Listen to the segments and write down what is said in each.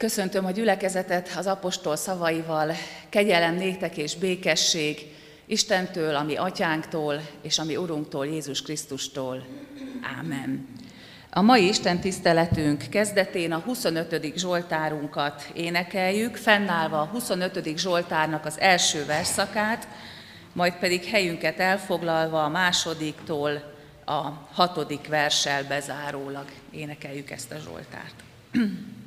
Köszöntöm a gyülekezetet az apostol szavaival, kegyelem néktek és békesség Istentől, ami atyánktól, és ami Urunktól, Jézus Krisztustól. Ámen. A mai Isten tiszteletünk kezdetén a 25. Zsoltárunkat énekeljük, fennállva a 25. Zsoltárnak az első verszakát, majd pedig helyünket elfoglalva a másodiktól a hatodik verssel bezárólag énekeljük ezt a Zsoltárt.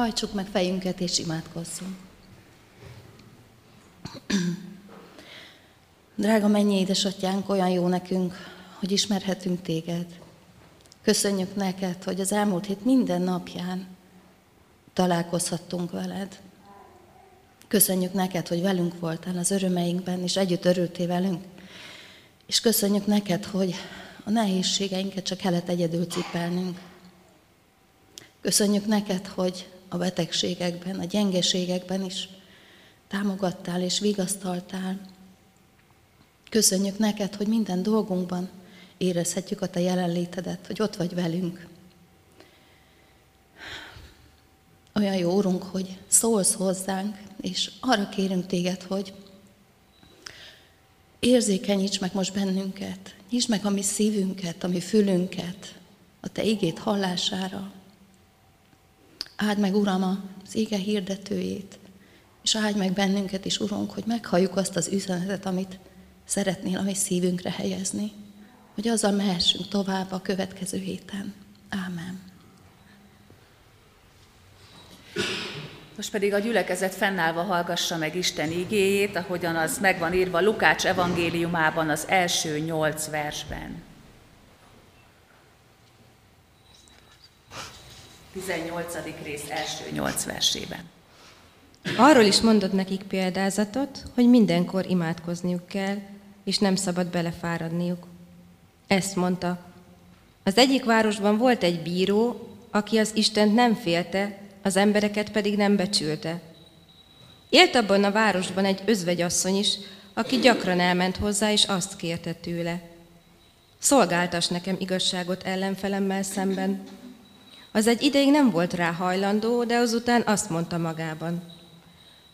Hajtsuk meg fejünket és imádkozzunk. Drága mennyi édesatyánk, olyan jó nekünk, hogy ismerhetünk téged. Köszönjük neked, hogy az elmúlt hét minden napján találkozhattunk veled. Köszönjük neked, hogy velünk voltál az örömeinkben, és együtt örültél velünk. És köszönjük neked, hogy a nehézségeinket csak kellett egyedül cipelnünk. Köszönjük neked, hogy a betegségekben, a gyengeségekben is támogattál és vigasztaltál. Köszönjük neked, hogy minden dolgunkban érezhetjük a te jelenlétedet, hogy ott vagy velünk. Olyan jó, Urunk, hogy szólsz hozzánk, és arra kérünk téged, hogy érzékenyíts meg most bennünket, nyisd meg a mi szívünket, a mi fülünket, a te igét hallására. Áld meg, Uram, az ége hirdetőjét, és áldj meg bennünket is, Urunk, hogy meghalljuk azt az üzenetet, amit szeretnél a mi szívünkre helyezni, hogy azzal mehessünk tovább a következő héten. Ámen. Most pedig a gyülekezet fennállva hallgassa meg Isten igéjét, ahogyan az megvan írva Lukács evangéliumában az első nyolc versben. 18. rész első nyolc versében. Arról is mondott nekik példázatot, hogy mindenkor imádkozniuk kell, és nem szabad belefáradniuk. Ezt mondta. Az egyik városban volt egy bíró, aki az Istent nem félte, az embereket pedig nem becsülte. Élt abban a városban egy özvegyasszony is, aki gyakran elment hozzá, és azt kérte tőle. Szolgáltas nekem igazságot ellenfelemmel szemben. Az egy ideig nem volt rá hajlandó, de azután azt mondta magában.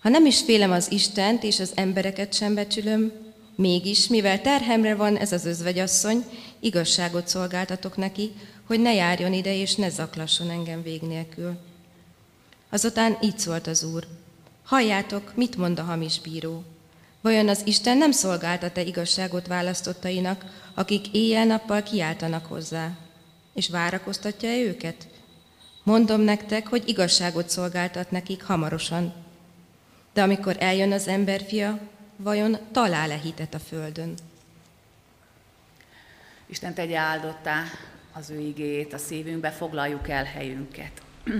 Ha nem is félem az Istent és az embereket sem becsülöm, mégis, mivel terhemre van ez az özvegyasszony, igazságot szolgáltatok neki, hogy ne járjon ide és ne zaklasson engem vég nélkül. Azután így szólt az Úr. Halljátok, mit mond a hamis bíró. Vajon az Isten nem szolgáltat-e igazságot választottainak, akik éjjel-nappal kiáltanak hozzá? És várakoztatja-e őket? Mondom nektek, hogy igazságot szolgáltat nekik hamarosan. De amikor eljön az emberfia, vajon talál-e hitet a földön? Isten tegye áldottá az ő igéjét a szívünkbe, foglaljuk el helyünket.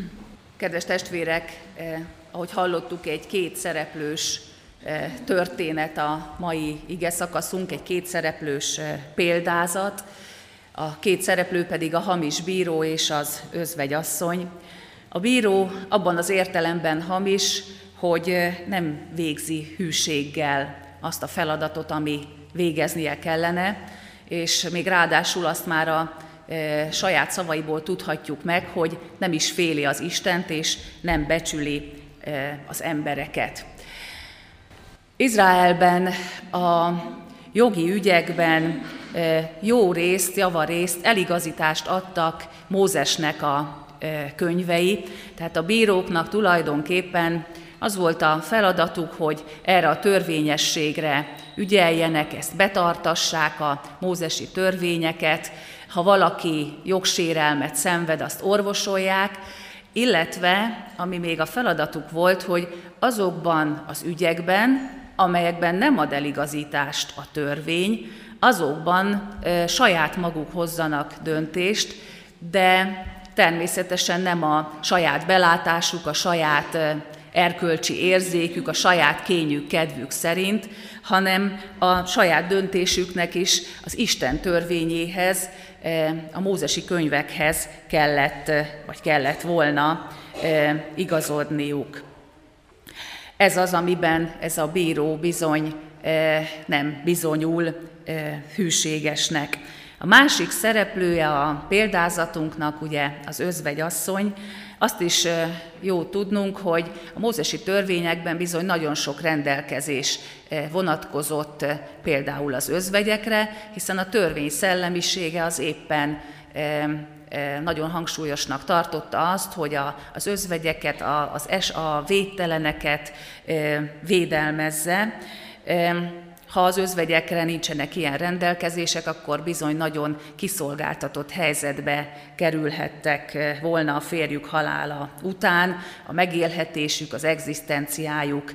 Kedves testvérek, eh, ahogy hallottuk, egy két szereplős eh, történet a mai ige szakaszunk, egy két szereplős eh, példázat, a két szereplő pedig a hamis bíró és az özvegyasszony. A bíró abban az értelemben hamis, hogy nem végzi hűséggel azt a feladatot, ami végeznie kellene, és még ráadásul azt már a saját szavaiból tudhatjuk meg, hogy nem is féli az Istent, és nem becsüli az embereket. Izraelben a jogi ügyekben jó részt, javarészt eligazítást adtak Mózesnek a könyvei, tehát a bíróknak tulajdonképpen az volt a feladatuk, hogy erre a törvényességre ügyeljenek, ezt betartassák a mózesi törvényeket, ha valaki jogsérelmet szenved, azt orvosolják, illetve, ami még a feladatuk volt, hogy azokban az ügyekben, amelyekben nem ad eligazítást a törvény, azokban saját maguk hozzanak döntést, de természetesen nem a saját belátásuk, a saját erkölcsi érzékük, a saját kényük, kedvük szerint, hanem a saját döntésüknek is az Isten törvényéhez, a mózesi könyvekhez kellett, vagy kellett volna igazodniuk. Ez az, amiben ez a bíró bizony nem bizonyul hűségesnek. A másik szereplője a példázatunknak ugye az özvegyasszony, azt is jó tudnunk, hogy a mózesi törvényekben bizony nagyon sok rendelkezés vonatkozott például az özvegyekre, hiszen a törvény szellemisége az éppen nagyon hangsúlyosnak tartotta azt, hogy az özvegyeket, az es, a védteleneket védelmezze. Ha az özvegyekre nincsenek ilyen rendelkezések, akkor bizony nagyon kiszolgáltatott helyzetbe kerülhettek volna a férjük halála után, a megélhetésük, az egzisztenciájuk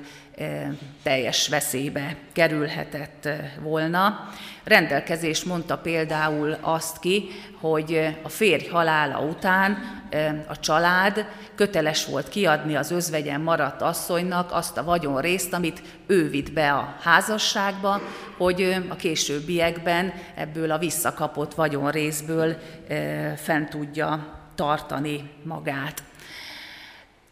teljes veszélybe kerülhetett volna. Rendelkezés mondta például azt ki, hogy a férj halála után a család köteles volt kiadni az özvegyen maradt asszonynak azt a vagyonrészt, amit ő vitt be a házasságba, hogy a későbbiekben ebből a visszakapott vagyonrészből fent tudja tartani magát.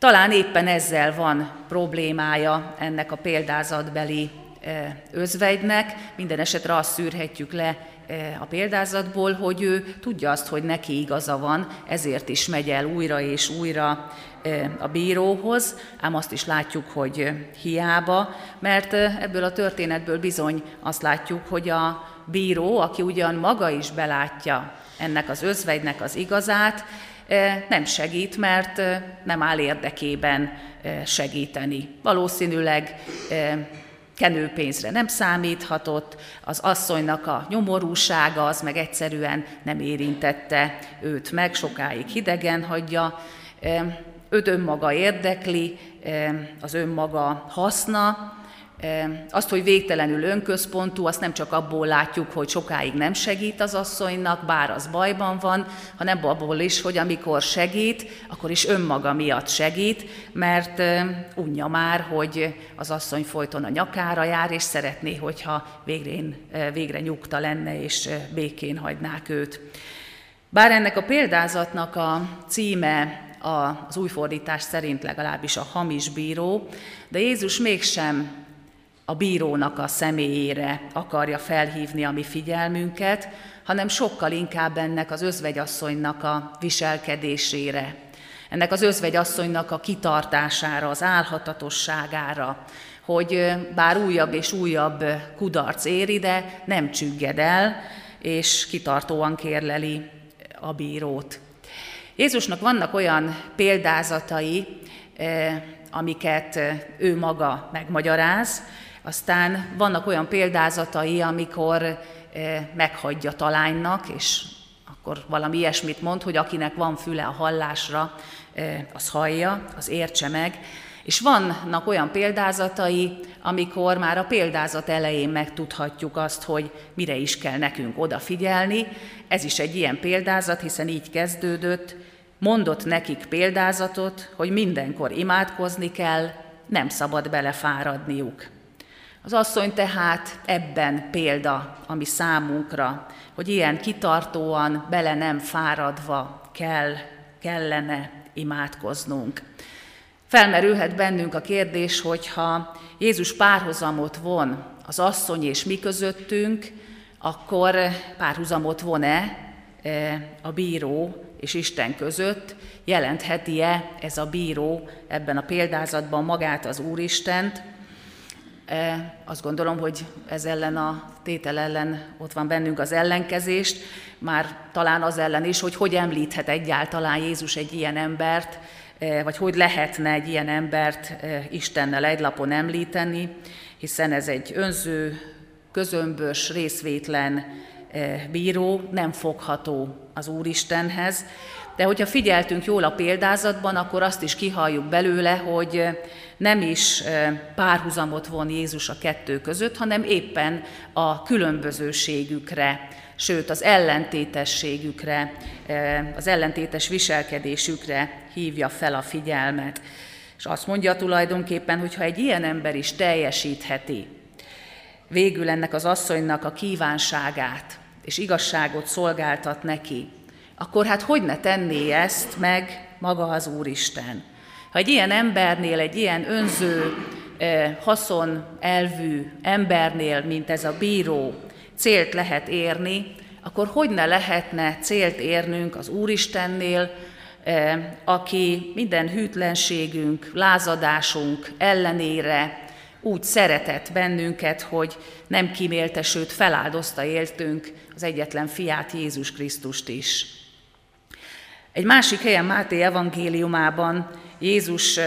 Talán éppen ezzel van problémája ennek a példázatbeli özvegynek. Minden esetre azt szűrhetjük le a példázatból, hogy ő tudja azt, hogy neki igaza van, ezért is megy el újra és újra a bíróhoz, ám azt is látjuk, hogy hiába, mert ebből a történetből bizony azt látjuk, hogy a bíró, aki ugyan maga is belátja ennek az özvegynek az igazát, nem segít, mert nem áll érdekében segíteni. Valószínűleg kenőpénzre nem számíthatott, az asszonynak a nyomorúsága az meg egyszerűen nem érintette őt meg, sokáig hidegen hagyja, őt önmaga érdekli, az önmaga haszna, azt, hogy végtelenül önközpontú, azt nem csak abból látjuk, hogy sokáig nem segít az asszonynak, bár az bajban van, hanem abból is, hogy amikor segít, akkor is önmaga miatt segít, mert unja már, hogy az asszony folyton a nyakára jár, és szeretné, hogyha végre, végre nyugta lenne, és békén hagynák őt. Bár ennek a példázatnak a címe az új fordítás szerint legalábbis a hamis bíró, de Jézus mégsem a bírónak a személyére akarja felhívni a mi figyelmünket, hanem sokkal inkább ennek az özvegyasszonynak a viselkedésére, ennek az özvegyasszonynak a kitartására, az álhatatosságára, hogy bár újabb és újabb kudarc éri, de nem csügged el, és kitartóan kérleli a bírót. Jézusnak vannak olyan példázatai, amiket ő maga megmagyaráz, aztán vannak olyan példázatai, amikor eh, meghagyja talánynak, és akkor valami ilyesmit mond, hogy akinek van füle a hallásra, eh, az hallja, az értse meg. És vannak olyan példázatai, amikor már a példázat elején megtudhatjuk azt, hogy mire is kell nekünk odafigyelni. Ez is egy ilyen példázat, hiszen így kezdődött. Mondott nekik példázatot, hogy mindenkor imádkozni kell, nem szabad belefáradniuk. Az asszony tehát ebben példa, ami számunkra, hogy ilyen kitartóan, bele nem fáradva kell, kellene imádkoznunk. Felmerülhet bennünk a kérdés, hogyha Jézus párhuzamot von az asszony és mi közöttünk, akkor párhuzamot von-e e, a bíró és Isten között, jelentheti-e ez a bíró ebben a példázatban magát az Úristent, azt gondolom, hogy ez ellen a tétel ellen ott van bennünk az ellenkezést, már talán az ellen is, hogy hogy említhet egyáltalán Jézus egy ilyen embert, e, vagy hogy lehetne egy ilyen embert e, Istennel egy lapon említeni, hiszen ez egy önző, közömbös, részvétlen bíró, nem fogható az Úristenhez, de hogyha figyeltünk jól a példázatban, akkor azt is kihalljuk belőle, hogy nem is párhuzamot von Jézus a kettő között, hanem éppen a különbözőségükre, sőt az ellentétességükre, az ellentétes viselkedésükre hívja fel a figyelmet. És azt mondja tulajdonképpen, hogy ha egy ilyen ember is teljesítheti végül ennek az asszonynak a kívánságát, és igazságot szolgáltat neki, akkor hát hogy ne tenné ezt meg maga az Úristen? Ha egy ilyen embernél, egy ilyen önző, haszon elvű embernél, mint ez a bíró, célt lehet érni, akkor hogy ne lehetne célt érnünk az Úristennél, aki minden hűtlenségünk, lázadásunk ellenére úgy szeretett bennünket, hogy nem kímélte, sőt feláldozta éltünk az egyetlen fiát, Jézus Krisztust is. Egy másik helyen Máté evangéliumában Jézus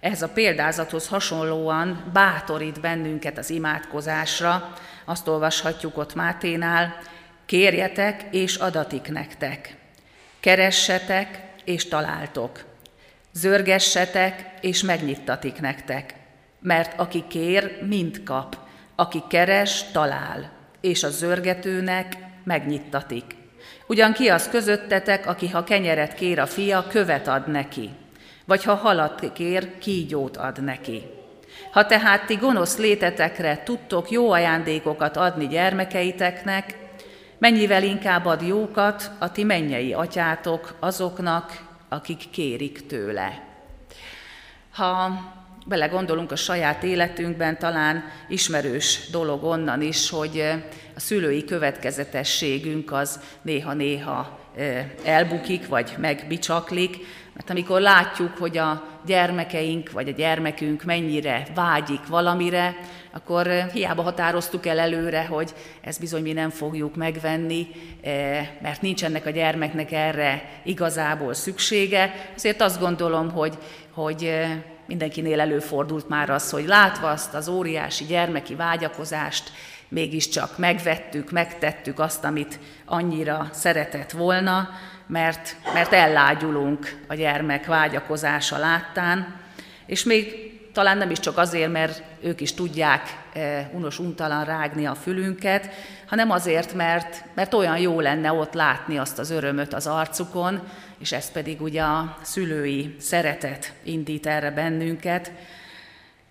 ehhez a példázathoz hasonlóan bátorít bennünket az imádkozásra. Azt olvashatjuk ott Máténál, kérjetek és adatik nektek, keressetek és találtok, zörgessetek és megnyittatik nektek, mert aki kér, mind kap, aki keres, talál, és a zörgetőnek megnyittatik. Ugyan ki az közöttetek, aki ha kenyeret kér a fia, követ ad neki, vagy ha halat kér, kígyót ad neki. Ha tehát ti gonosz létetekre tudtok jó ajándékokat adni gyermekeiteknek, mennyivel inkább ad jókat a ti mennyei atyátok azoknak, akik kérik tőle. Ha belegondolunk a saját életünkben, talán ismerős dolog onnan is, hogy a szülői következetességünk az néha-néha elbukik, vagy megbicsaklik, mert amikor látjuk, hogy a gyermekeink vagy a gyermekünk mennyire vágyik valamire, akkor hiába határoztuk el előre, hogy ezt bizony mi nem fogjuk megvenni, mert nincs ennek a gyermeknek erre igazából szüksége. Azért azt gondolom, hogy, hogy mindenkinél előfordult már az, hogy látva azt az óriási gyermeki vágyakozást, mégiscsak megvettük, megtettük azt, amit annyira szeretett volna, mert, mert ellágyulunk a gyermek vágyakozása láttán, és még talán nem is csak azért, mert ők is tudják eh, unos untalan rágni a fülünket, hanem azért, mert, mert olyan jó lenne ott látni azt az örömöt az arcukon, és ez pedig ugye a szülői szeretet indít erre bennünket.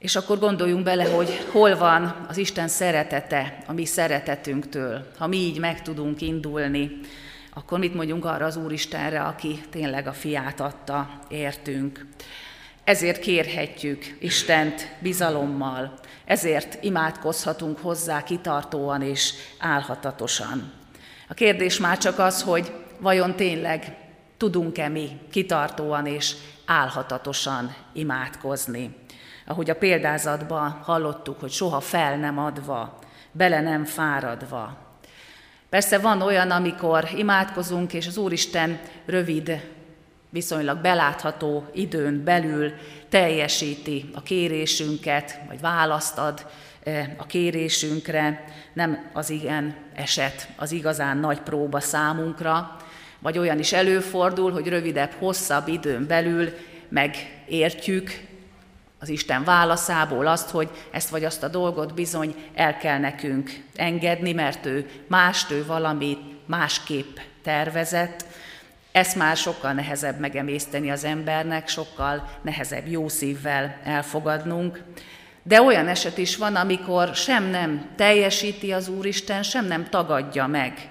És akkor gondoljunk bele, hogy hol van az Isten szeretete a mi szeretetünktől. Ha mi így meg tudunk indulni, akkor mit mondjunk arra az Úristenre, aki tényleg a fiát adta, értünk. Ezért kérhetjük Istent bizalommal, ezért imádkozhatunk hozzá kitartóan és álhatatosan. A kérdés már csak az, hogy vajon tényleg tudunk-e mi kitartóan és álhatatosan imádkozni. Ahogy a példázatban hallottuk, hogy soha fel nem adva, bele nem fáradva. Persze van olyan, amikor imádkozunk, és az Úristen rövid viszonylag belátható időn belül teljesíti a kérésünket, vagy választ ad eh, a kérésünkre, nem az igen eset, az igazán nagy próba számunkra, vagy olyan is előfordul, hogy rövidebb, hosszabb időn belül megértjük az Isten válaszából azt, hogy ezt vagy azt a dolgot bizony el kell nekünk engedni, mert ő mást, ő valamit másképp tervezett, ezt már sokkal nehezebb megemészteni az embernek, sokkal nehezebb jó szívvel elfogadnunk. De olyan eset is van, amikor sem nem teljesíti az Úristen, sem nem tagadja meg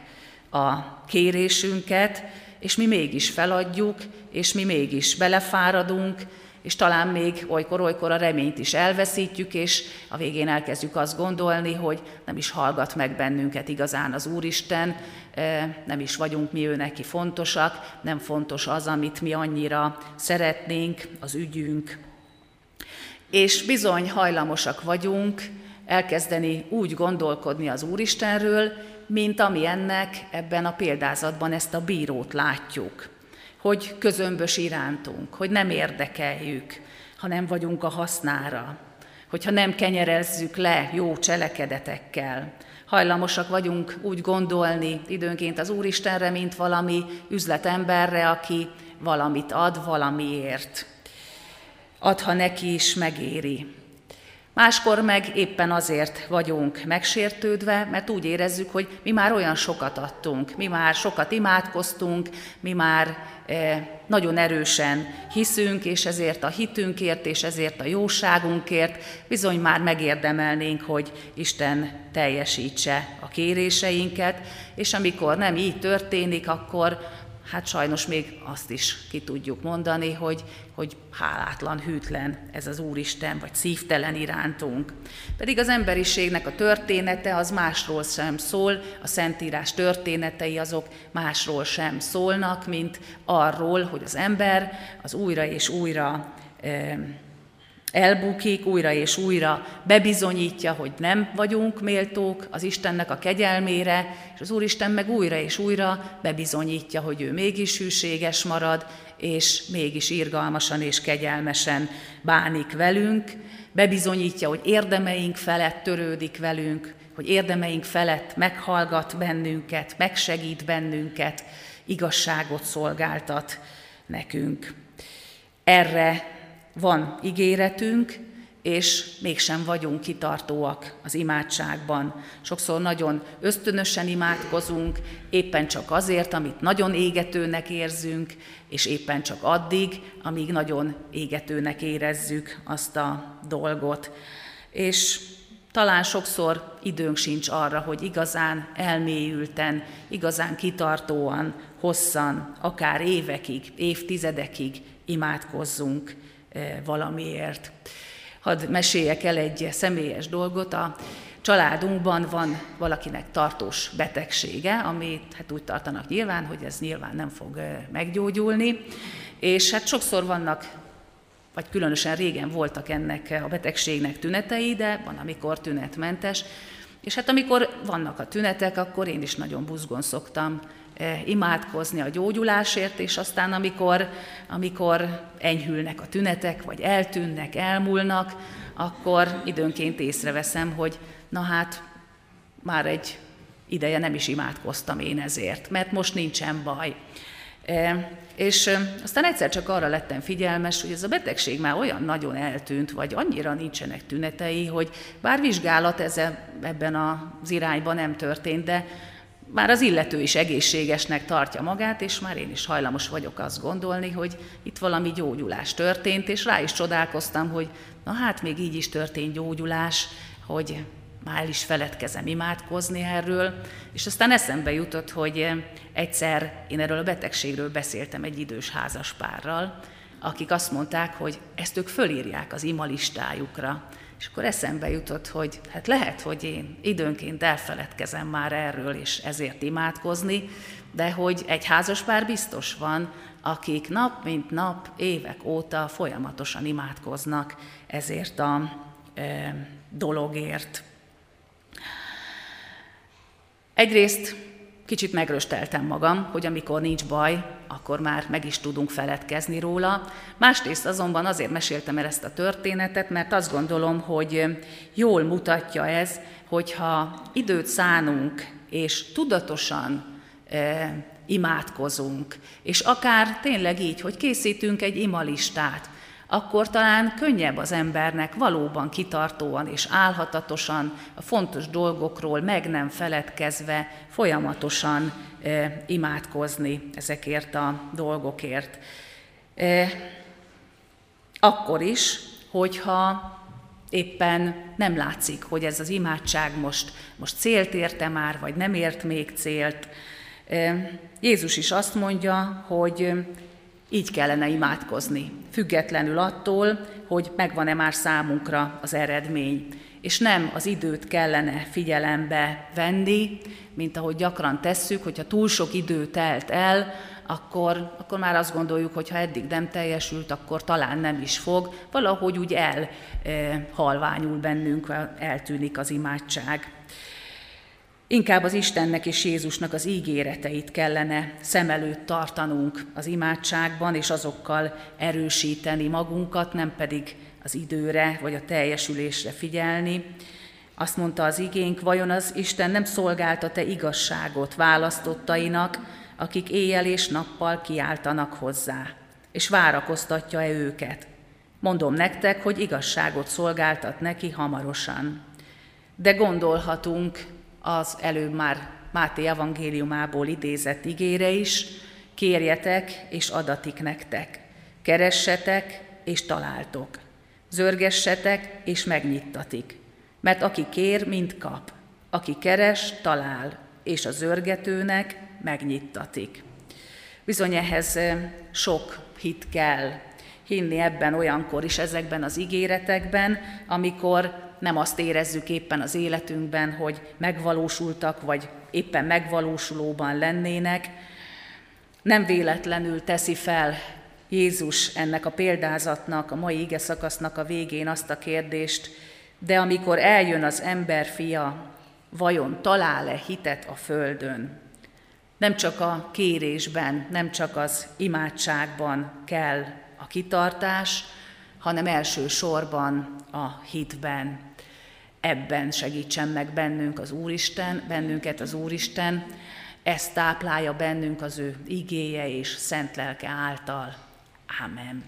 a kérésünket, és mi mégis feladjuk, és mi mégis belefáradunk, és talán még olykor-olykor a reményt is elveszítjük, és a végén elkezdjük azt gondolni, hogy nem is hallgat meg bennünket igazán az Úristen, nem is vagyunk mi ő neki fontosak, nem fontos az, amit mi annyira szeretnénk, az ügyünk. És bizony hajlamosak vagyunk elkezdeni úgy gondolkodni az Úristenről, mint ami ennek ebben a példázatban ezt a bírót látjuk hogy közömbös irántunk, hogy nem érdekeljük, ha nem vagyunk a hasznára, hogyha nem kenyerezzük le jó cselekedetekkel, hajlamosak vagyunk úgy gondolni időnként az Úristenre, mint valami üzletemberre, aki valamit ad valamiért. Ad, ha neki is megéri. Máskor meg éppen azért vagyunk megsértődve, mert úgy érezzük, hogy mi már olyan sokat adtunk, mi már sokat imádkoztunk, mi már eh, nagyon erősen hiszünk, és ezért a hitünkért, és ezért a jóságunkért bizony már megérdemelnénk, hogy Isten teljesítse a kéréseinket, és amikor nem így történik, akkor hát sajnos még azt is ki tudjuk mondani, hogy, hogy hálátlan, hűtlen ez az Úristen, vagy szívtelen irántunk. Pedig az emberiségnek a története az másról sem szól, a Szentírás történetei azok másról sem szólnak, mint arról, hogy az ember az újra és újra elbukik újra és újra, bebizonyítja, hogy nem vagyunk méltók az Istennek a kegyelmére, és az Úristen meg újra és újra bebizonyítja, hogy ő mégis hűséges marad, és mégis irgalmasan és kegyelmesen bánik velünk, bebizonyítja, hogy érdemeink felett törődik velünk, hogy érdemeink felett meghallgat bennünket, megsegít bennünket, igazságot szolgáltat nekünk. Erre van ígéretünk, és mégsem vagyunk kitartóak az imádságban. Sokszor nagyon ösztönösen imádkozunk, éppen csak azért, amit nagyon égetőnek érzünk, és éppen csak addig, amíg nagyon égetőnek érezzük azt a dolgot. És talán sokszor időnk sincs arra, hogy igazán elmélyülten, igazán kitartóan, hosszan, akár évekig, évtizedekig imádkozzunk valamiért. Hadd meséljek el egy személyes dolgot. A családunkban van valakinek tartós betegsége, amit hát úgy tartanak nyilván, hogy ez nyilván nem fog eh, meggyógyulni, és hát sokszor vannak vagy különösen régen voltak ennek a betegségnek tünetei, de van, amikor tünetmentes. És hát amikor vannak a tünetek, akkor én is nagyon buzgon szoktam imádkozni a gyógyulásért, és aztán amikor, amikor enyhülnek a tünetek, vagy eltűnnek, elmúlnak, akkor időnként észreveszem, hogy na hát már egy ideje nem is imádkoztam én ezért, mert most nincsen baj. És aztán egyszer csak arra lettem figyelmes, hogy ez a betegség már olyan nagyon eltűnt, vagy annyira nincsenek tünetei, hogy bár vizsgálat ez ebben az irányban nem történt, de már az illető is egészségesnek tartja magát, és már én is hajlamos vagyok azt gondolni, hogy itt valami gyógyulás történt, és rá is csodálkoztam, hogy na hát még így is történt gyógyulás, hogy már is feledkezem imádkozni erről, és aztán eszembe jutott, hogy egyszer én erről a betegségről beszéltem egy idős házaspárral, akik azt mondták, hogy ezt ők fölírják az imalistájukra. És akkor eszembe jutott, hogy hát lehet, hogy én időnként elfeledkezem már erről, és ezért imádkozni, de hogy egy házaspár biztos van, akik nap mint nap, évek óta folyamatosan imádkoznak ezért a e, dologért. Egyrészt kicsit megrösteltem magam, hogy amikor nincs baj, akkor már meg is tudunk feledkezni róla. Másrészt azonban azért meséltem el ezt a történetet, mert azt gondolom, hogy jól mutatja ez, hogyha időt szánunk, és tudatosan e, imádkozunk, és akár tényleg így, hogy készítünk egy imalistát, akkor talán könnyebb az embernek valóban kitartóan és álhatatosan a fontos dolgokról meg nem feledkezve folyamatosan e, imádkozni ezekért a dolgokért. E, akkor is, hogyha éppen nem látszik, hogy ez az imádság most, most célt érte már, vagy nem ért még célt. Jézus is azt mondja, hogy így kellene imádkozni, függetlenül attól, hogy megvan-e már számunkra az eredmény. És nem az időt kellene figyelembe venni, mint ahogy gyakran tesszük, hogyha túl sok idő telt el, akkor, akkor már azt gondoljuk, hogy ha eddig nem teljesült, akkor talán nem is fog. Valahogy úgy elhalványul bennünk, eltűnik az imádság. Inkább az Istennek és Jézusnak az ígéreteit kellene szem előtt tartanunk az imádságban, és azokkal erősíteni magunkat, nem pedig az időre vagy a teljesülésre figyelni. Azt mondta az igénk, vajon az Isten nem szolgálta-e igazságot választottainak, akik éjjel és nappal kiáltanak hozzá, és várakoztatja-e őket? Mondom nektek, hogy igazságot szolgáltat neki hamarosan. De gondolhatunk az előbb már Máté evangéliumából idézett igére is, kérjetek és adatik nektek, keressetek és találtok, zörgessetek és megnyittatik, mert aki kér, mind kap, aki keres, talál, és a zörgetőnek megnyittatik. Bizony ehhez sok hit kell, hinni ebben olyankor is, ezekben az ígéretekben, amikor nem azt érezzük éppen az életünkben, hogy megvalósultak, vagy éppen megvalósulóban lennének. Nem véletlenül teszi fel Jézus ennek a példázatnak, a mai ige szakasznak a végén azt a kérdést, de amikor eljön az ember fia, vajon talál-e hitet a földön? Nem csak a kérésben, nem csak az imádságban kell a kitartás, hanem elsősorban a hitben. Ebben segítsen meg bennünk az Úristen, bennünket az Úristen, ezt táplálja bennünk az ő igéje és szent lelke által. Amen.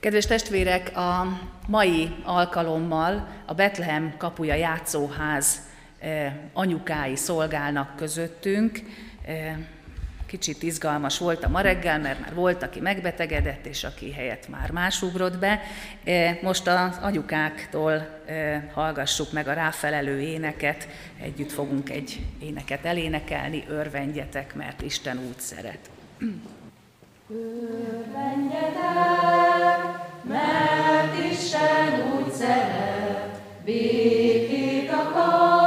Kedves testvérek, a mai alkalommal a Betlehem kapuja játszóház eh, anyukái szolgálnak közöttünk. Kicsit izgalmas volt a ma reggel, mert már volt, aki megbetegedett, és aki helyett már más ugrott be. Eh, most az anyukáktól hallgassuk meg a ráfelelő éneket, együtt fogunk egy éneket elénekelni, örvendjetek, mert Isten úgy szeret. Örvendjetek, mert Isten úgy szeret, békét akar,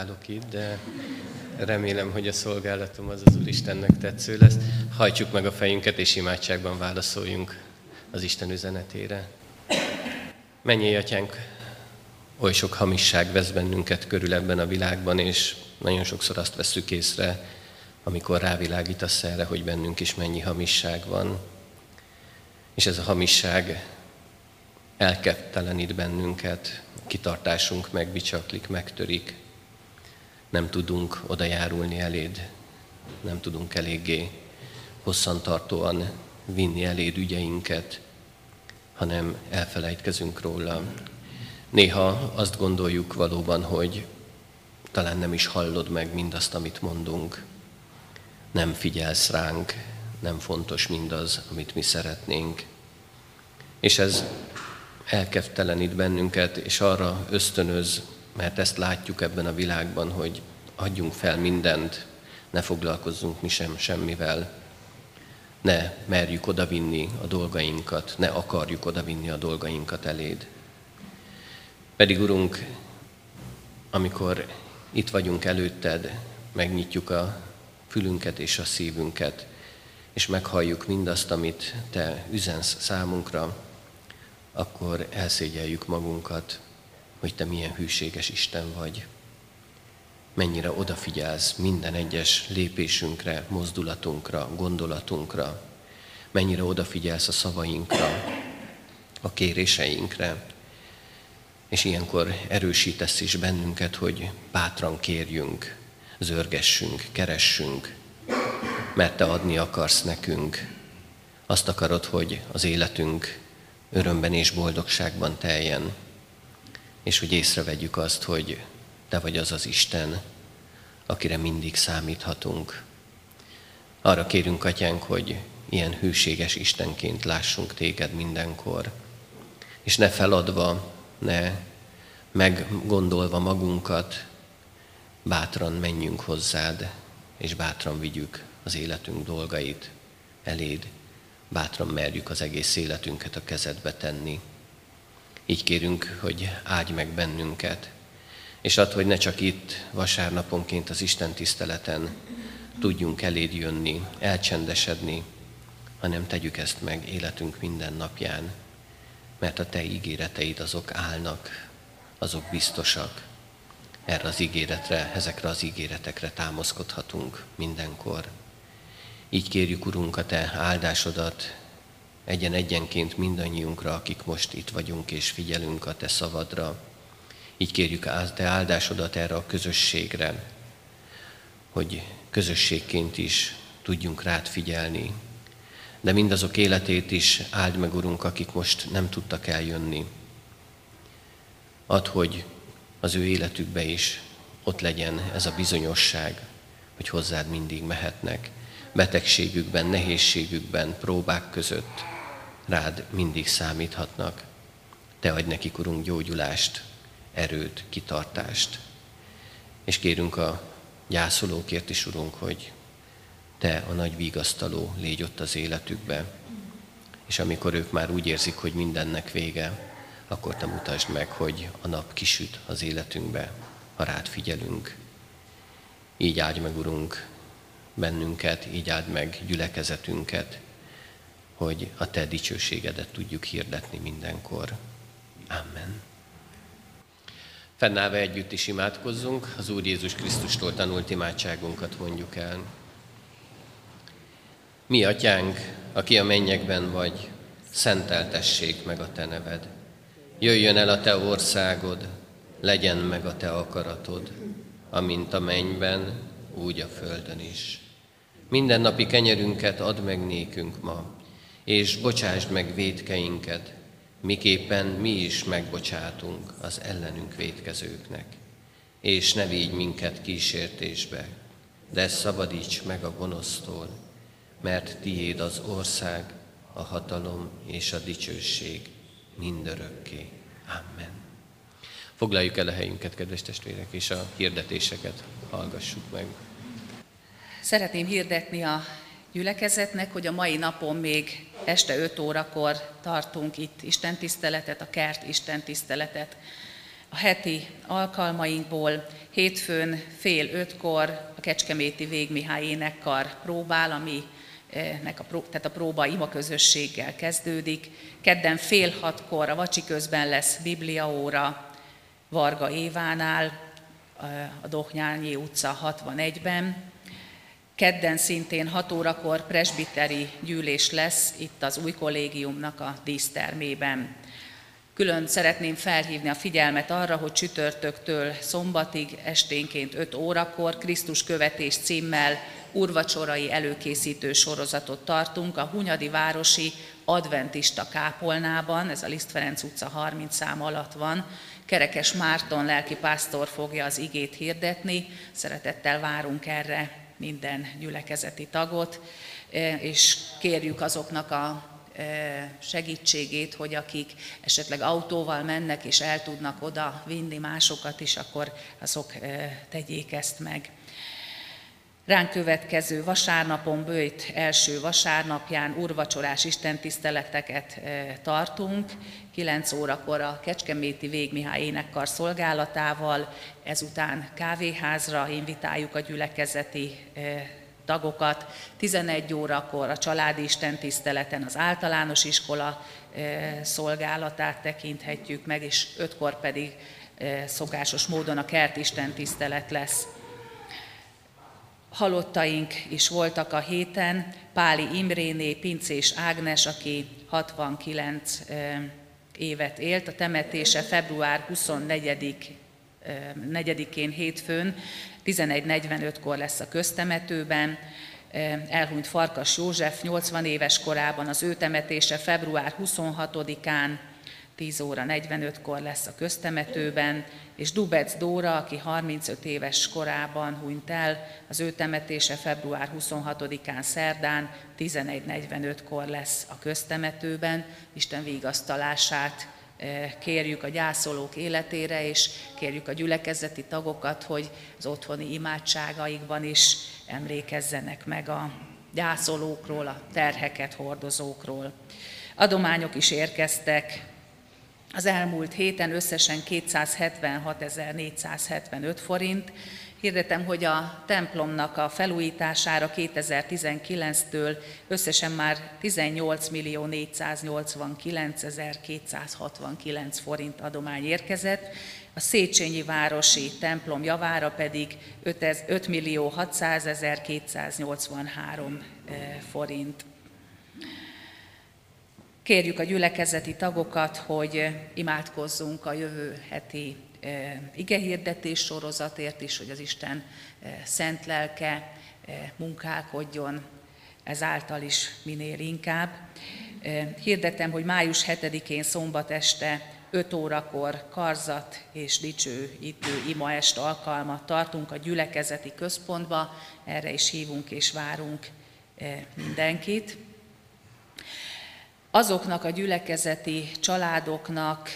állok itt, de remélem, hogy a szolgálatom az az Úristennek tetsző lesz. Hajtsuk meg a fejünket, és imádságban válaszoljunk az Isten üzenetére. Mennyi atyánk, oly sok hamisság vesz bennünket körül ebben a világban, és nagyon sokszor azt vesszük észre, amikor rávilágítasz erre, hogy bennünk is mennyi hamisság van. És ez a hamisság elkeptelenít bennünket, kitartásunk megbicsaklik, megtörik. Nem tudunk oda járulni eléd, nem tudunk eléggé hosszantartóan vinni eléd ügyeinket, hanem elfelejtkezünk róla. Néha azt gondoljuk valóban, hogy talán nem is hallod meg mindazt, amit mondunk, nem figyelsz ránk, nem fontos mindaz, amit mi szeretnénk. És ez elkeftelenít bennünket, és arra ösztönöz, mert ezt látjuk ebben a világban, hogy adjunk fel mindent, ne foglalkozzunk mi sem semmivel, ne merjük odavinni a dolgainkat, ne akarjuk odavinni a dolgainkat eléd. Pedig, Urunk, amikor itt vagyunk előtted, megnyitjuk a fülünket és a szívünket, és meghalljuk mindazt, amit Te üzensz számunkra, akkor elszégyeljük magunkat, hogy Te milyen hűséges Isten vagy. Mennyire odafigyelsz minden egyes lépésünkre, mozdulatunkra, gondolatunkra, mennyire odafigyelsz a szavainkra, a kéréseinkre. És ilyenkor erősítesz is bennünket, hogy bátran kérjünk, zörgessünk, keressünk, mert Te adni akarsz nekünk. Azt akarod, hogy az életünk örömben és boldogságban teljen, és hogy észrevegyük azt, hogy Te vagy az az Isten, akire mindig számíthatunk. Arra kérünk, Atyánk, hogy ilyen hűséges Istenként lássunk Téged mindenkor, és ne feladva, ne meggondolva magunkat, bátran menjünk hozzád, és bátran vigyük az életünk dolgait eléd, bátran merjük az egész életünket a kezedbe tenni. Így kérünk, hogy áldj meg bennünket, és add, hogy ne csak itt vasárnaponként az Isten tiszteleten tudjunk eléd jönni, elcsendesedni, hanem tegyük ezt meg életünk minden napján, mert a Te ígéreteid azok állnak, azok biztosak. Erre az ígéretre, ezekre az ígéretekre támaszkodhatunk mindenkor. Így kérjük, Urunk, a Te áldásodat egyen-egyenként mindannyiunkra, akik most itt vagyunk és figyelünk a Te szavadra. Így kérjük a Te áldásodat erre a közösségre, hogy közösségként is tudjunk rád figyelni, de mindazok életét is áld meg, Urunk, akik most nem tudtak eljönni. Add, hogy az ő életükbe is ott legyen ez a bizonyosság, hogy hozzád mindig mehetnek. Betegségükben, nehézségükben, próbák között rád mindig számíthatnak. Te adj nekik, Urunk, gyógyulást, erőt, kitartást. És kérünk a gyászolókért is, Urunk, hogy Te a nagy vigasztaló légy ott az életükbe. És amikor ők már úgy érzik, hogy mindennek vége, akkor Te mutasd meg, hogy a nap kisüt az életünkbe, ha rád figyelünk. Így áldj meg, Urunk, bennünket, így áld meg gyülekezetünket, hogy a Te dicsőségedet tudjuk hirdetni mindenkor. Amen. Fennállva együtt is imádkozzunk, az Úr Jézus Krisztustól tanult imádságunkat mondjuk el. Mi, Atyánk, aki a mennyekben vagy, szenteltessék meg a Te neved. Jöjjön el a Te országod, legyen meg a Te akaratod, amint a mennyben, úgy a földön is. Minden napi kenyerünket add meg nékünk ma, és bocsásd meg védkeinket, miképpen mi is megbocsátunk az ellenünk védkezőknek. És ne védj minket kísértésbe, de szabadíts meg a gonosztól, mert tiéd az ország, a hatalom és a dicsőség mindörökké. Amen. Foglaljuk el a helyünket, kedves testvérek, és a hirdetéseket hallgassuk meg. Szeretném hirdetni a gyülekezetnek, hogy a mai napon még este 5 órakor tartunk itt istentiszteletet, a kert istentiszteletet. A heti alkalmainkból hétfőn fél ötkor a Kecskeméti Végmihály énekkar próbál, ami nek a, tehát a próba ima közösséggel kezdődik. Kedden fél hatkor a vacsi közben lesz bibliaóra Varga Évánál, a Dohnyányi utca 61-ben. Kedden szintén 6 órakor presbiteri gyűlés lesz itt az új kollégiumnak a dísztermében. Külön szeretném felhívni a figyelmet arra, hogy csütörtöktől szombatig esténként 5 órakor Krisztus követés címmel urvacsorai előkészítő sorozatot tartunk a Hunyadi Városi Adventista kápolnában, ez a Liszt Ferenc utca 30 szám alatt van. Kerekes Márton lelkipásztor fogja az igét hirdetni, szeretettel várunk erre minden gyülekezeti tagot, e, és kérjük azoknak a e, segítségét, hogy akik esetleg autóval mennek és el tudnak oda vinni másokat is, akkor azok e, tegyék ezt meg. Ránk következő vasárnapon, bőjt első vasárnapján urvacsorás istentiszteleteket tartunk. 9 órakor a Kecskeméti Végmihály énekkar szolgálatával, ezután kávéházra invitáljuk a gyülekezeti tagokat. 11 órakor a családi istentiszteleten az általános iskola szolgálatát tekinthetjük meg, és 5-kor pedig szokásos módon a kert istentisztelet lesz halottaink is voltak a héten, Páli Imréné, Pincés Ágnes, aki 69 évet élt. A temetése február 24 4-én hétfőn 11.45-kor lesz a köztemetőben. Elhunyt Farkas József 80 éves korában, az ő temetése február 26-án 10 óra 45-kor lesz a köztemetőben, és Dubec Dóra, aki 35 éves korában hunyt el, az ő temetése február 26-án szerdán 11.45-kor lesz a köztemetőben. Isten vigasztalását eh, kérjük a gyászolók életére, és kérjük a gyülekezeti tagokat, hogy az otthoni imádságaikban is emlékezzenek meg a gyászolókról, a terheket hordozókról. Adományok is érkeztek, az elmúlt héten összesen 276.475 forint. Hirdetem, hogy a templomnak a felújítására 2019-től összesen már 18.489.269 forint adomány érkezett, a Széchenyi Városi templom javára pedig 5.600.283 eh, forint. Kérjük a gyülekezeti tagokat, hogy imádkozzunk a jövő heti igehirdetés sorozatért is, hogy az Isten szent lelke munkálkodjon ezáltal is minél inkább. Hirdetem, hogy május 7-én szombat este 5 órakor karzat és dicső idő imaest alkalmat tartunk a gyülekezeti központba, erre is hívunk és várunk mindenkit azoknak a gyülekezeti családoknak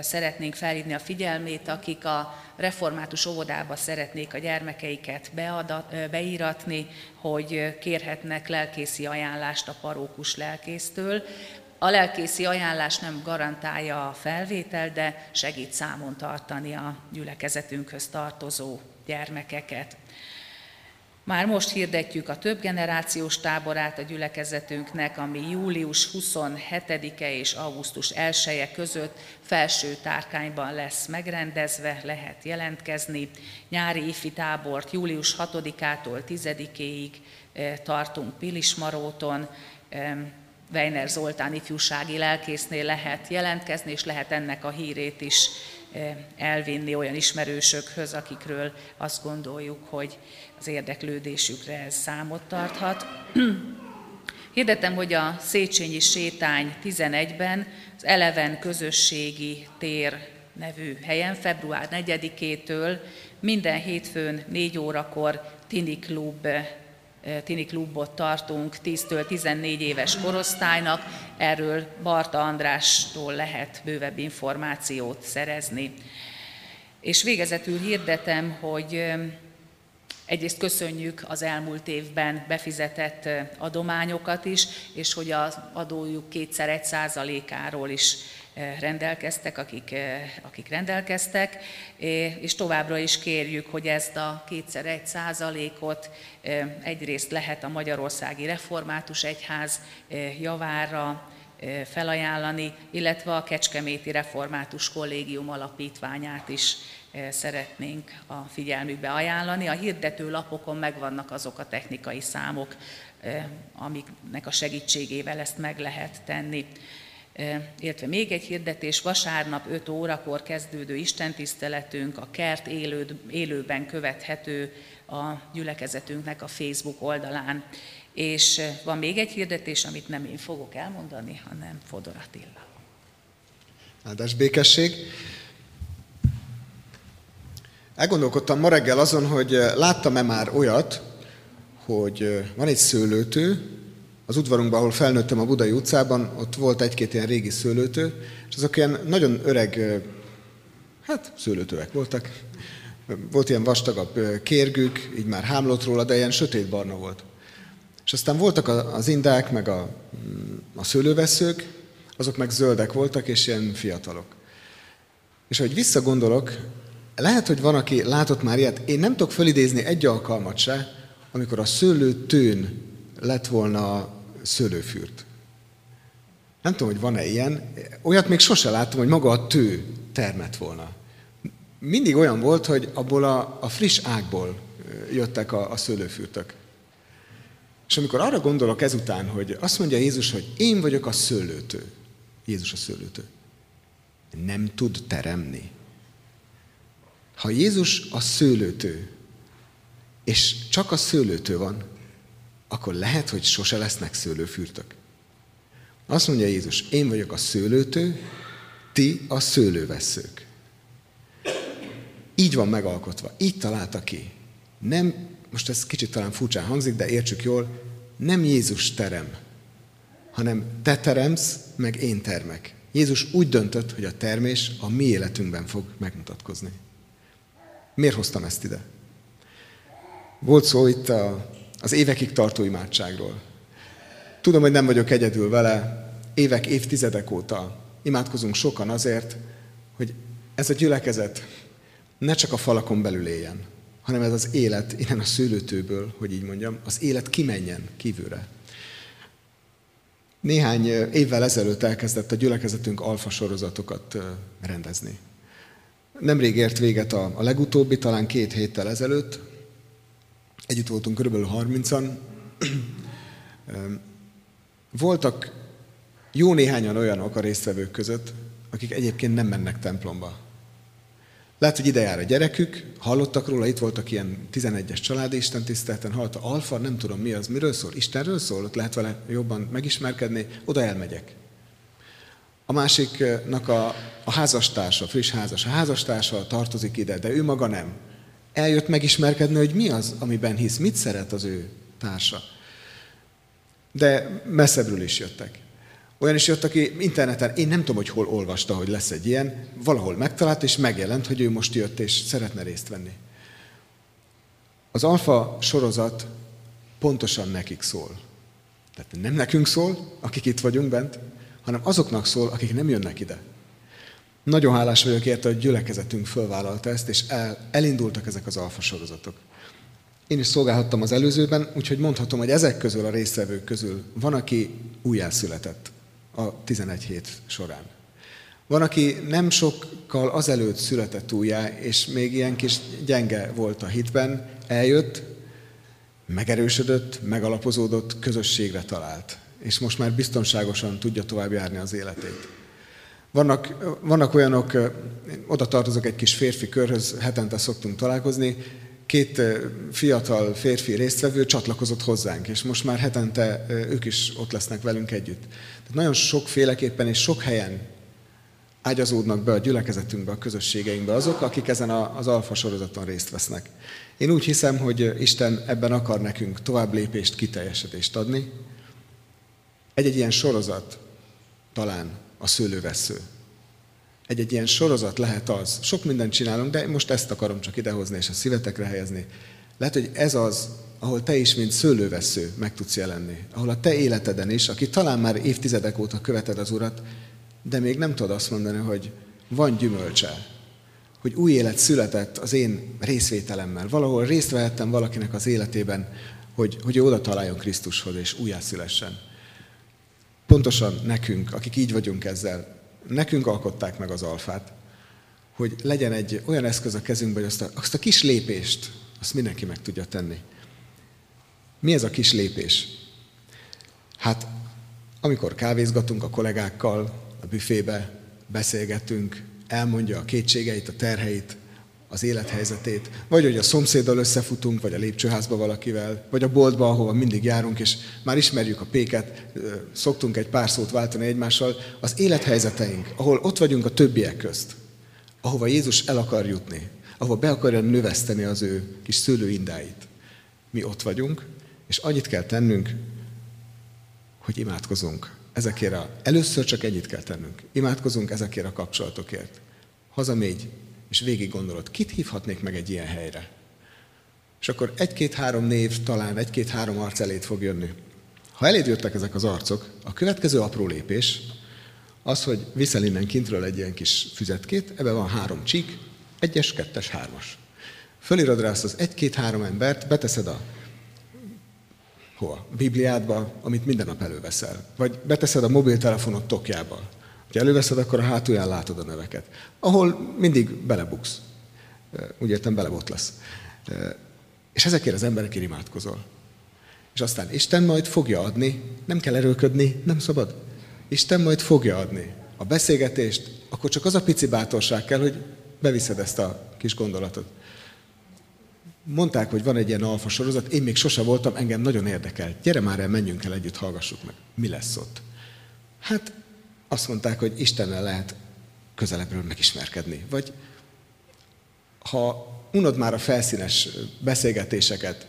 szeretnénk felhívni a figyelmét, akik a református óvodába szeretnék a gyermekeiket beadat, beíratni, hogy kérhetnek lelkészi ajánlást a parókus lelkésztől. A lelkészi ajánlás nem garantálja a felvétel, de segít számon tartani a gyülekezetünkhöz tartozó gyermekeket. Már most hirdetjük a több generációs táborát a gyülekezetünknek, ami július 27-e és augusztus 1 -e között felső tárkányban lesz megrendezve, lehet jelentkezni. Nyári ifi tábort július 6-ától 10-éig eh, tartunk Pilismaróton, Weiner Zoltán ifjúsági lelkésznél lehet jelentkezni, és lehet ennek a hírét is elvinni olyan ismerősökhöz, akikről azt gondoljuk, hogy az érdeklődésükre ez számot tarthat. Hirdetem, hogy a Széchenyi sétány 11-ben az Eleven közösségi tér nevű helyen február 4-től minden hétfőn 4 órakor Tini Klub Tini Klubot tartunk 10-től 14 éves korosztálynak, erről Barta Andrástól lehet bővebb információt szerezni. És végezetül hirdetem, hogy Egyrészt köszönjük az elmúlt évben befizetett adományokat is, és hogy az adójuk kétszer egy százalékáról is rendelkeztek, akik, akik rendelkeztek, és továbbra is kérjük, hogy ezt a kétszer egy százalékot egyrészt lehet a Magyarországi Református Egyház javára felajánlani, illetve a Kecskeméti Református Kollégium alapítványát is szeretnénk a figyelmükbe ajánlani. A hirdető lapokon megvannak azok a technikai számok, amiknek a segítségével ezt meg lehet tenni. Illetve még egy hirdetés, vasárnap 5 órakor kezdődő istentiszteletünk a kert élő, élőben követhető a gyülekezetünknek a Facebook oldalán. És van még egy hirdetés, amit nem én fogok elmondani, hanem Fodor Attila. Áldás békesség. Elgondolkodtam ma reggel azon, hogy láttam-e már olyat, hogy van egy szőlőtő, az udvarunkban, ahol felnőttem a Budai utcában, ott volt egy-két ilyen régi szőlőtő, és azok ilyen nagyon öreg, hát szőlőtőek voltak. Volt ilyen vastagabb kérgük, így már hámlott róla, de ilyen sötétbarna volt. És aztán voltak az indák, meg a, mm, a szőlőveszők, azok meg zöldek voltak, és ilyen fiatalok. És ahogy visszagondolok, lehet, hogy van, aki látott már ilyet. Én nem tudok fölidézni egy alkalmat se, amikor a szőlőtőn lett volna szőlőfürt. Nem tudom, hogy van-e ilyen. Olyat még sose láttam, hogy maga a tő termett volna. Mindig olyan volt, hogy abból a, a friss ágból jöttek a, a szőlőfürtök. És amikor arra gondolok ezután, hogy azt mondja Jézus, hogy én vagyok a szőlőtő, Jézus a szőlőtő, nem tud teremni. Ha Jézus a szőlőtő, és csak a szőlőtő van, akkor lehet, hogy sose lesznek szőlőfürtök. Azt mondja Jézus, én vagyok a szőlőtő, ti a szőlőveszők. Így van megalkotva, így találta ki. Nem, most ez kicsit talán furcsán hangzik, de értsük jól, nem Jézus terem, hanem te teremsz, meg én termek. Jézus úgy döntött, hogy a termés a mi életünkben fog megmutatkozni. Miért hoztam ezt ide? Volt szó itt a, az évekig tartó imádságról. Tudom, hogy nem vagyok egyedül vele, évek, évtizedek óta imádkozunk sokan azért, hogy ez a gyülekezet ne csak a falakon belül éljen, hanem ez az élet innen a szőlőtőből, hogy így mondjam, az élet kimenjen kívülre. Néhány évvel ezelőtt elkezdett a gyülekezetünk alfa sorozatokat rendezni. Nemrég ért véget a, legutóbbi, talán két héttel ezelőtt. Együtt voltunk kb. 30-an. Voltak jó néhányan olyanok a résztvevők között, akik egyébként nem mennek templomba. Lehet, hogy ide jár a gyerekük, hallottak róla, itt voltak ilyen 11-es családi istentiszteleten, hallotta, alfa, nem tudom mi az, miről szól, Istenről szól, ott lehet vele jobban megismerkedni, oda elmegyek. A másiknak a, a házastársa, friss házas, a házastársa tartozik ide, de ő maga nem. Eljött megismerkedni, hogy mi az, amiben hisz, mit szeret az ő társa. De messzebbről is jöttek. Olyan is jött, aki interneten, én nem tudom, hogy hol olvasta, hogy lesz egy ilyen, valahol megtalált, és megjelent, hogy ő most jött, és szeretne részt venni. Az alfa sorozat pontosan nekik szól. Tehát nem nekünk szól, akik itt vagyunk bent, hanem azoknak szól, akik nem jönnek ide. Nagyon hálás vagyok érte, hogy gyülekezetünk fölvállalta ezt, és el, elindultak ezek az alfa sorozatok. Én is szolgálhattam az előzőben, úgyhogy mondhatom, hogy ezek közül a résztvevők közül van, aki újjászületett a 11 hét során. Van, aki nem sokkal azelőtt született újjá, és még ilyen kis gyenge volt a hitben, eljött, megerősödött, megalapozódott, közösségre talált, és most már biztonságosan tudja tovább járni az életét. Vannak, vannak olyanok, oda tartozok egy kis férfi körhöz, hetente szoktunk találkozni, két fiatal férfi résztvevő csatlakozott hozzánk, és most már hetente ők is ott lesznek velünk együtt. Tehát nagyon sokféleképpen és sok helyen ágyazódnak be a gyülekezetünkbe, a közösségeinkbe azok, akik ezen az alfa sorozaton részt vesznek. Én úgy hiszem, hogy Isten ebben akar nekünk tovább lépést, kiteljesedést adni. Egy-egy ilyen sorozat talán a szőlővesző. Egy-egy ilyen sorozat lehet az. Sok mindent csinálunk, de most ezt akarom csak idehozni és a szívetekre helyezni. Lehet, hogy ez az, ahol te is, mint szőlővesző meg tudsz jelenni. Ahol a te életeden is, aki talán már évtizedek óta követed az Urat, de még nem tudod azt mondani, hogy van gyümölcse, hogy új élet született az én részvételemmel. Valahol részt vehettem valakinek az életében, hogy, hogy oda találjon Krisztushoz és újjászülessen. Pontosan nekünk, akik így vagyunk ezzel, nekünk alkották meg az alfát, hogy legyen egy olyan eszköz a kezünkben, hogy azt a, azt a kis lépést, azt mindenki meg tudja tenni. Mi ez a kis lépés? Hát, amikor kávézgatunk a kollégákkal, a büfébe, beszélgetünk, elmondja a kétségeit, a terheit, az élethelyzetét, vagy hogy a szomszéddal összefutunk, vagy a lépcsőházba valakivel, vagy a boltba, ahova mindig járunk, és már ismerjük a péket, szoktunk egy pár szót váltani egymással, az élethelyzeteink, ahol ott vagyunk a többiek közt, ahova Jézus el akar jutni, ahova be akarja növeszteni az ő kis szőlőindáit. Mi ott vagyunk, és annyit kell tennünk, hogy imádkozunk ezekért a, először csak ennyit kell tennünk. Imádkozunk ezekért a kapcsolatokért. Hazamégy, és végig gondolod, kit hívhatnék meg egy ilyen helyre? És akkor egy-két-három név, talán egy-két-három arc elét fog jönni. Ha eléd jöttek ezek az arcok, a következő apró lépés az, hogy viszel innen kintről egy ilyen kis füzetkét, ebben van három csík, egyes, kettes, hármas. Fölírod rá azt az egy-két-három embert, beteszed a hova? Bibliádba, amit minden nap előveszel. Vagy beteszed a mobiltelefonod tokjába. Ha előveszed, akkor a hátulján látod a neveket. Ahol mindig belebuksz. Úgy értem, belebotlasz. És ezekért az emberekért imádkozol. És aztán Isten majd fogja adni, nem kell erőködni, nem szabad. Isten majd fogja adni a beszélgetést, akkor csak az a pici bátorság kell, hogy beviszed ezt a kis gondolatot. Mondták, hogy van egy ilyen alfa sorozat, én még sose voltam, engem nagyon érdekel. Gyere már el, menjünk el együtt, hallgassuk meg. Mi lesz ott? Hát azt mondták, hogy Istennel lehet közelebbről megismerkedni. Vagy ha unod már a felszínes beszélgetéseket,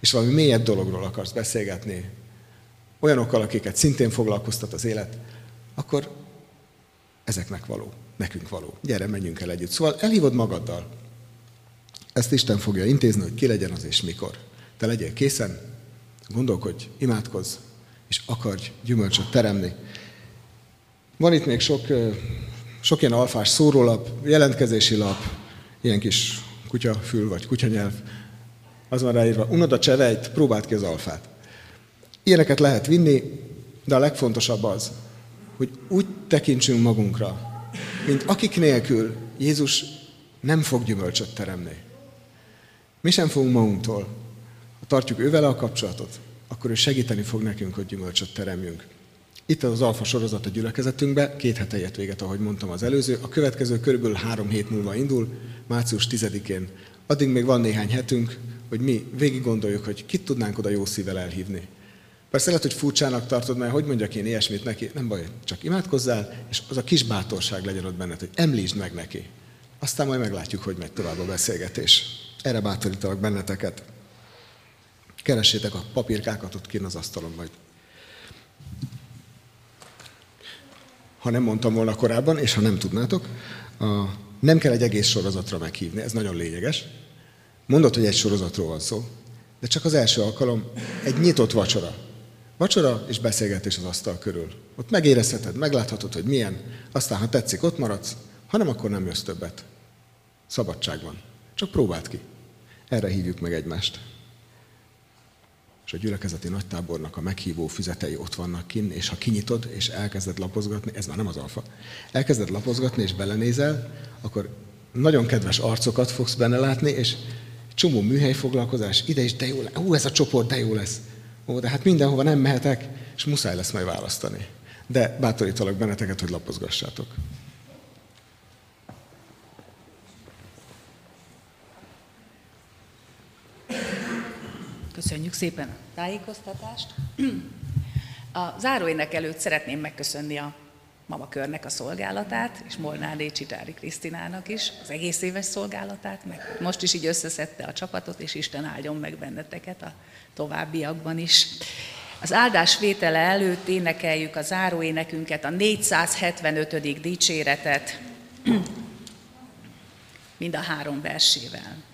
és valami mélyebb dologról akarsz beszélgetni, olyanokkal, akiket szintén foglalkoztat az élet, akkor ezeknek való, nekünk való. Gyere, menjünk el együtt. Szóval elhívod magaddal. Ezt Isten fogja intézni, hogy ki legyen az és mikor. Te legyél készen, gondolkodj, imádkozz, és akarj gyümölcsöt teremni. Van itt még sok, sok ilyen alfás szórólap, jelentkezési lap, ilyen kis kutyafül vagy kutyanyelv. Az van ráírva, unod a csevejt, próbáld ki az alfát. Ilyeneket lehet vinni, de a legfontosabb az, hogy úgy tekintsünk magunkra, mint akik nélkül Jézus nem fog gyümölcsöt teremni. Mi sem fogunk magunktól. Ha tartjuk ővele a kapcsolatot, akkor ő segíteni fog nekünk, hogy gyümölcsöt teremjünk. Itt az alfa sorozat a gyülekezetünkbe, két hete ért véget, ahogy mondtam az előző. A következő körülbelül három hét múlva indul, március 10-én. Addig még van néhány hetünk, hogy mi végig gondoljuk, hogy kit tudnánk oda jó szívvel elhívni. Persze lehet, hogy furcsának tartod, mert hogy mondjak én ilyesmit neki, nem baj, csak imádkozzál, és az a kis bátorság legyen ott benned, hogy említsd meg neki. Aztán majd meglátjuk, hogy megy tovább a beszélgetés. Erre bátorítalak benneteket. Keressétek a papírkákat ott kint az asztalon majd. Ha nem mondtam volna korábban, és ha nem tudnátok, a, nem kell egy egész sorozatra meghívni, ez nagyon lényeges. Mondod, hogy egy sorozatról van szó, de csak az első alkalom egy nyitott vacsora. Vacsora és beszélgetés az asztal körül. Ott megérezheted, megláthatod, hogy milyen, aztán ha tetszik, ott maradsz, ha nem, akkor nem jössz többet. Szabadság van. Csak próbáld ki. Erre hívjuk meg egymást. És a gyülekezeti nagytábornak a meghívó füzetei ott vannak kin, és ha kinyitod, és elkezded lapozgatni, ez már nem az alfa, elkezded lapozgatni, és belenézel, akkor nagyon kedves arcokat fogsz benne látni, és csomó műhelyfoglalkozás, ide is, de jó lesz, ú, ez a csoport, de jó lesz. Ó, de hát mindenhova nem mehetek, és muszáj lesz majd választani. De bátorítalak benneteket, hogy lapozgassátok. Köszönjük szépen a tájékoztatást. A záróének előtt szeretném megköszönni a Mama Körnek a szolgálatát, és Molnádé Csitári Krisztinának is az egész éves szolgálatát, meg most is így összeszedte a csapatot, és Isten áldjon meg benneteket a továbbiakban is. Az áldás vétele előtt énekeljük a záróénekünket, a 475. dicséretet, mind a három versével.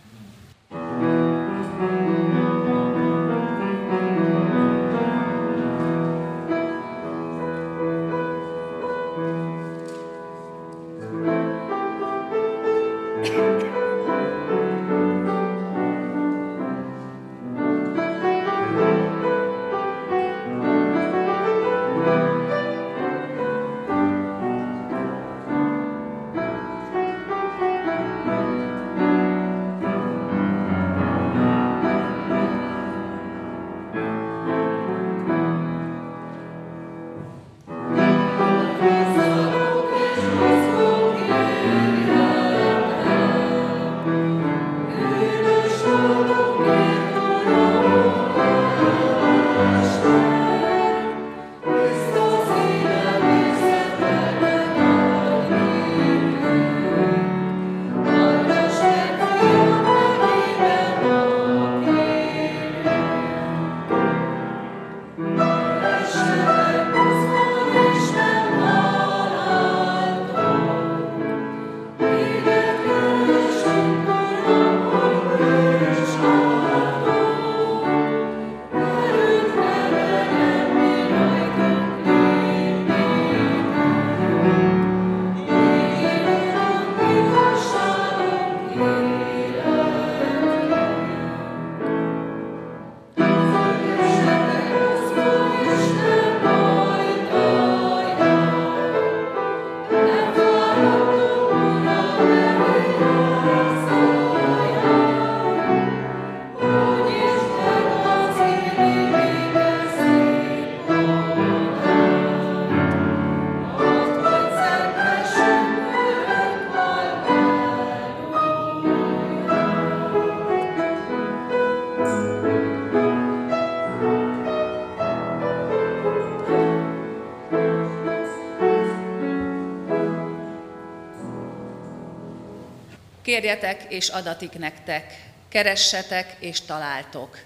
Kérjetek, és adatik nektek, keressetek, és találtok,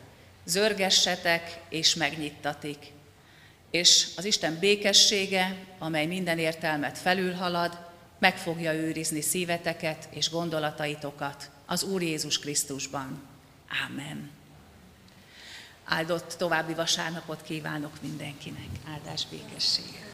zörgessetek, és megnyittatik. És az Isten békessége, amely minden értelmet felülhalad, meg fogja őrizni szíveteket és gondolataitokat az Úr Jézus Krisztusban. Ámen. Áldott további vasárnapot kívánok mindenkinek. Áldás békességet.